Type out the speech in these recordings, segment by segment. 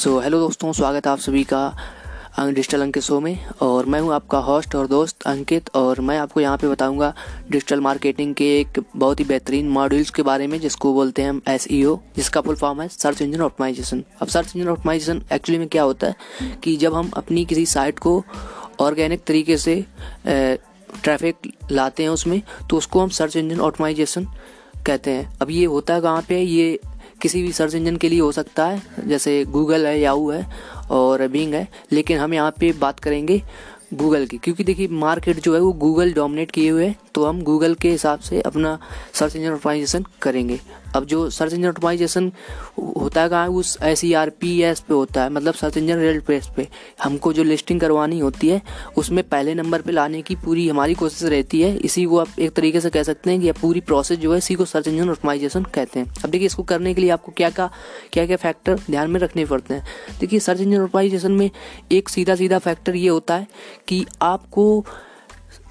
So hello दोस्तों, स्वागत है आप सभी का डिजिटल अंकित शो में। और मैं हूँ आपका होस्ट और दोस्त अंकित, और मैं आपको यहाँ पे बताऊँगा डिजिटल मार्केटिंग के एक बहुत ही बेहतरीन मॉड्यूल्स के बारे में, जिसको बोलते हैं हम एस e जिसका फुल फॉर्म है सर्च इंजन ऑप्टिमाइजेशन अब सर्च इंजन ऑप्टिमाइजेशन एक्चुअली में क्या होता है कि जब हम अपनी किसी साइट को ऑर्गेनिक तरीके से ट्रैफ़िक लाते हैं उसमें तो उसको हम सर्च इंजन ऑप्टिमाइजेशन कहते हैं। अब ये होता है कहाँ पे ये किसी भी सर्च इंजन के लिए हो सकता है, जैसे गूगल है याहू है और बिंग है, लेकिन हम यहाँ पे बात करेंगे गूगल की, क्योंकि देखिए मार्केट जो है वो गूगल डोमिनेट किए हुए हैं तो हम गूगल के हिसाब से अपना सर्च इंजन ऑप्टिमाइजेशन करेंगे। अब जो सर्च इंजन ऑप्टिमाइजेशन होता है कहाँ, उस S E R P S पे होता है। मतलब सर्च इंजन रेल पेज पे। हमको जो लिस्टिंग करवानी होती है, उसमें पहले नंबर पे लाने की पूरी हमारी कोशिश रहती है। इसी को आप एक तरीके से कह सकते हैं कि पूरी प्रोसेस जो है, इसी को सर्च इंजन ऑप्टिमाइजेशन कहते हैं। अब देखिए, इसको करने के लिए आपको क्या क्या क्या क्या फैक्टर ध्यान में रखने पड़ते हैं। देखिए, सर्च इंजन ऑप्टिमाइजेशन में एक सीधा सीधा फैक्टर ये होता है कि आपको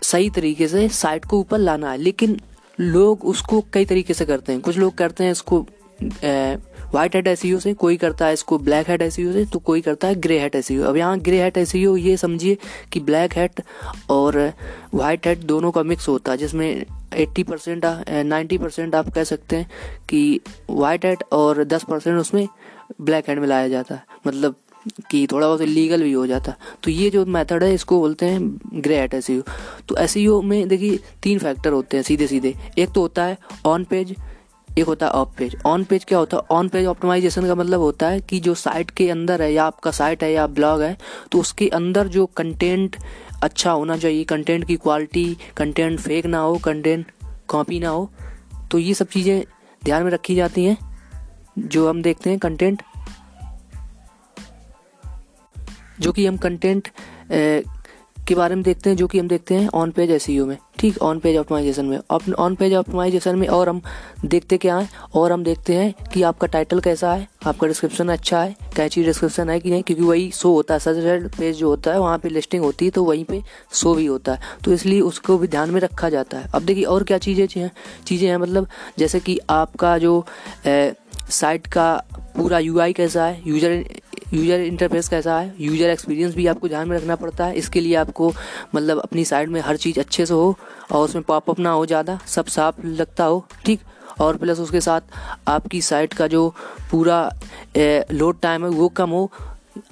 सही तरीके से साइट को ऊपर लाना है। लेकिन लोग उसको कई तरीके से करते हैं। कुछ लोग करते हैं इसको व्हाइट हेड एस से, कोई करता है इसको ब्लैक हेड एस से तो कोई करता है ग्रे हेड एस अब यहाँ ग्रे हेड एस ये समझिए कि ब्लैक हेड और वाइट हेड दोनों का मिक्स होता है, जिसमें 80 परसेंट नाइन्टी परसेंट आप कह सकते हैं कि वाइट हेड और 10 परसेंट उसमें ब्लैक हेड मिलाया जाता है। मतलब कि थोड़ा बहुत लीगल भी हो जाता। तो ये जो मेथड है, इसको बोलते हैं ग्रे एट एस तो एस में देखिए, तीन फैक्टर होते हैं सीधे सीधे एक तो होता है ऑन पेज एक होता है ऑफ़ पेज ऑन पेज क्या होता है? ऑन पेज ऑप्टिमाइजेशन का मतलब होता है कि जो साइट के अंदर है, या आपका साइट है, या ब्लॉग है तो उसके अंदर जो कंटेंट अच्छा होना चाहिए कंटेंट की क्वालिटी कंटेंट फेक ना हो कंटेंट कॉपी ना हो तो ये सब चीज़ें ध्यान में रखी जाती हैं। जो हम देखते हैं कंटेंट जो कि हम कंटेंट के बारे में देखते हैं, जो कि हम देखते हैं ऑन पेज एस में। ठीक ऑन पेज ऑप्टिमाइजेशन में। ऑन पेज ऑप्टिमाइजेशन में और हम देखते क्या है? और हम देखते हैं कि आपका टाइटल कैसा है, आपका डिस्क्रिप्शन अच्छा है कैची डिस्क्रिप्शन है कि नहीं, क्योंकि वही शो होता है। सजेस्टेड पेज जो होता है, वहाँ पे लिस्टिंग होती है तो वहीं पे शो भी होता है। तो इसलिए उसको भी ध्यान में रखा जाता है। अब देखिए, और क्या चीज़ें हैं? चीज़ें हैं मतलब जैसे कि आपका जो साइट का पूरा यूआई कैसा है यूज़र यूज़र इंटरफेस कैसा है? यूज़र एक्सपीरियंस भी आपको ध्यान में रखना पड़ता है। इसके लिए आपको मतलब अपनी साइड में हर चीज़ अच्छे से हो और उसमें पॉपअप ना हो ज़्यादा, सब साफ़ लगता हो, ठीक? और प्लस उसके साथ आपकी साइट का जो पूरा लोड टाइम है वो कम हो।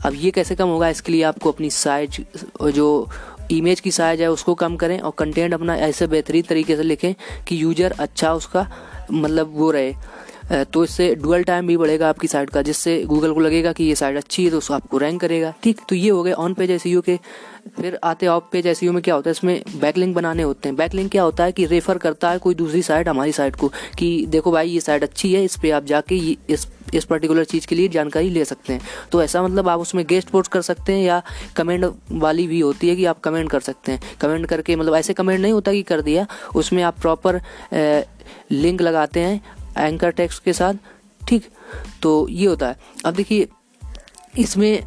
अब ये कैसे कम होगा? इसके लिए आपको अपनी साइज़ जो इमेज की साइज़ है उसको कम करें और कंटेंट अपना ऐसे बेहतरीन तरीके से लिखें कि यूज़र अच्छा उसका मतलब वो रहे। तो इससे डुअल टाइम भी बढ़ेगा आपकी साइट का, जिससे गूगल को लगेगा कि ये साइट अच्छी है तो उसको आपको रैंक करेगा। ठीक तो ये हो गए ऑन पेज एस के। फिर आते ऑफ़ पेज एस में क्या होता है, इसमें बैकलिंक बनाने होते हैं। बैकलिंक क्या होता है कि रेफर करता है कोई दूसरी साइट हमारी साइट को, कि देखो भाई ये साइट अच्छी है, इस पर आप जाके इस इस पर्टिकुलर चीज़ के लिए जानकारी ले सकते हैं। तो ऐसा मतलब आप उसमें गेस्ट पोस्ट कर सकते हैं, या कमेंट वाली भी होती है कि आप कमेंट कर सकते हैं। कमेंट करके मतलब ऐसे कमेंट नहीं होता कि कर दिया, उसमें आप प्रॉपर लिंक लगाते हैं एंकर टेक्स्ट के साथ, ठीक? तो ये होता है। अब देखिए, इसमें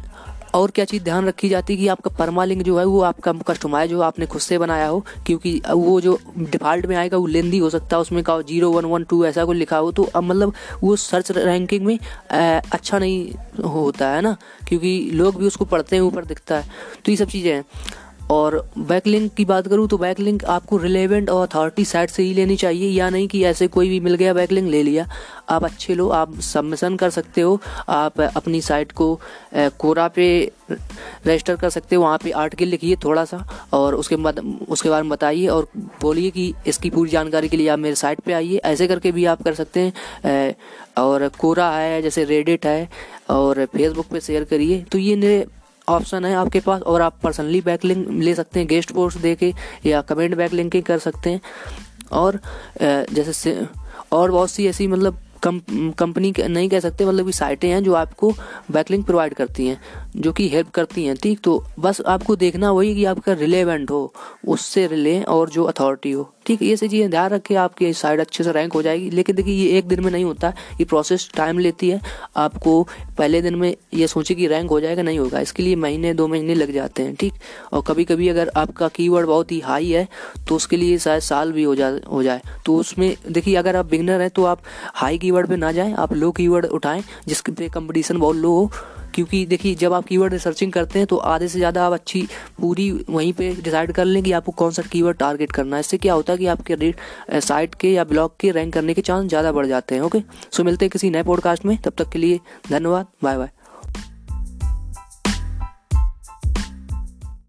और क्या चीज़ ध्यान रखी जाती है कि आपका परमा लिंक जो है वो आपका कस्टमाइज जो आपने खुद से बनाया हो, क्योंकि वो जो डिफ़ॉल्ट में आएगा वो लेंदी हो सकता है, उसमें का ज़ीरो वन वन टू ऐसा कुछ लिखा हो तो अब मतलब वो सर्च रैंकिंग में अच्छा नहीं होता है ना? क्योंकि लोग भी उसको पढ़ते हैं, ऊपर दिखता है। तो ये सब चीज़ें हैं। और बैकलिंक की बात करूँ तो बैकलिंक आपको रिलेवेंट और अथॉरिटी साइट से ही लेनी चाहिए, या नहीं कि ऐसे कोई भी मिल गया, बैकलिंक ले लिया। आप अच्छे लो, आप सबमिशन कर सकते हो, आप अपनी साइट को कोरा पे रजिस्टर कर सकते हो, वहाँ पे आर्टिकल लिखिए थोड़ा सा और उसके बाद, उसके बारे में बताइए और बोलिए कि इसकी पूरी जानकारी के लिए आप मेरे साइट पे आइए। ऐसे करके भी आप कर सकते हैं और कोरा है, जैसे रेडिट है, और फेसबुक पे शेयर करिए। तो ये ऑप्शन है आपके पास, और आप पर्सनली बैक लिंक ले सकते हैं गेस्ट पोस्ट दे के या कमेंट बैक लिंकिंग कर सकते हैं। और जैसे और बहुत सी ऐसी मतलब कम कंपनी नहीं कह सकते मतलब कि साइटें हैं जो आपको बैकलिंक प्रोवाइड करती हैं। जो कि हेल्प करती हैं, ठीक? तो बस आपको देखना वही कि आपका रिलेवेंट हो, उससे रिले और जो अथॉरिटी हो, ठीक? ये सी चीज़ें ध्यान रखिए आपकी साइड अच्छे से रैंक हो जाएगी। लेकिन देखिए, ये एक दिन में नहीं होता, ये प्रोसेस टाइम लेती है। आपको पहले दिन में ये सोचे कि रैंक हो जाएगा, नहीं होगा। इसके लिए महीने, दो महीने लग जाते हैं, ठीक? और कभी कभी अगर आपका कीवर्ड बहुत ही हाई है तो उसके लिए शायद साल भी हो जा, हो जाए। तो उसमें देखिए, अगर आप बिगनर हैं तो आप हाई कीवर्ड पे ना जाएँ, आप लो कीवर्ड उठाएँ, जिसके पे कंपटीशन बहुत लो हो। क्योंकि देखिए, जब आप कीवर्ड रिसर्चिंग करते हैं तो आधे से ज़्यादा आप अच्छी पूरी वहीं पे डिसाइड कर लें कि आपको कौन सा कीवर्ड टारगेट करना है। इससे क्या होता है कि आपके रेट साइट के या ब्लॉग के रैंक करने के चांस ज़्यादा बढ़ जाते हैं ओके सो मिलते हैं किसी नए पॉडकास्ट में, तब तक के लिए धन्यवाद बाय बाय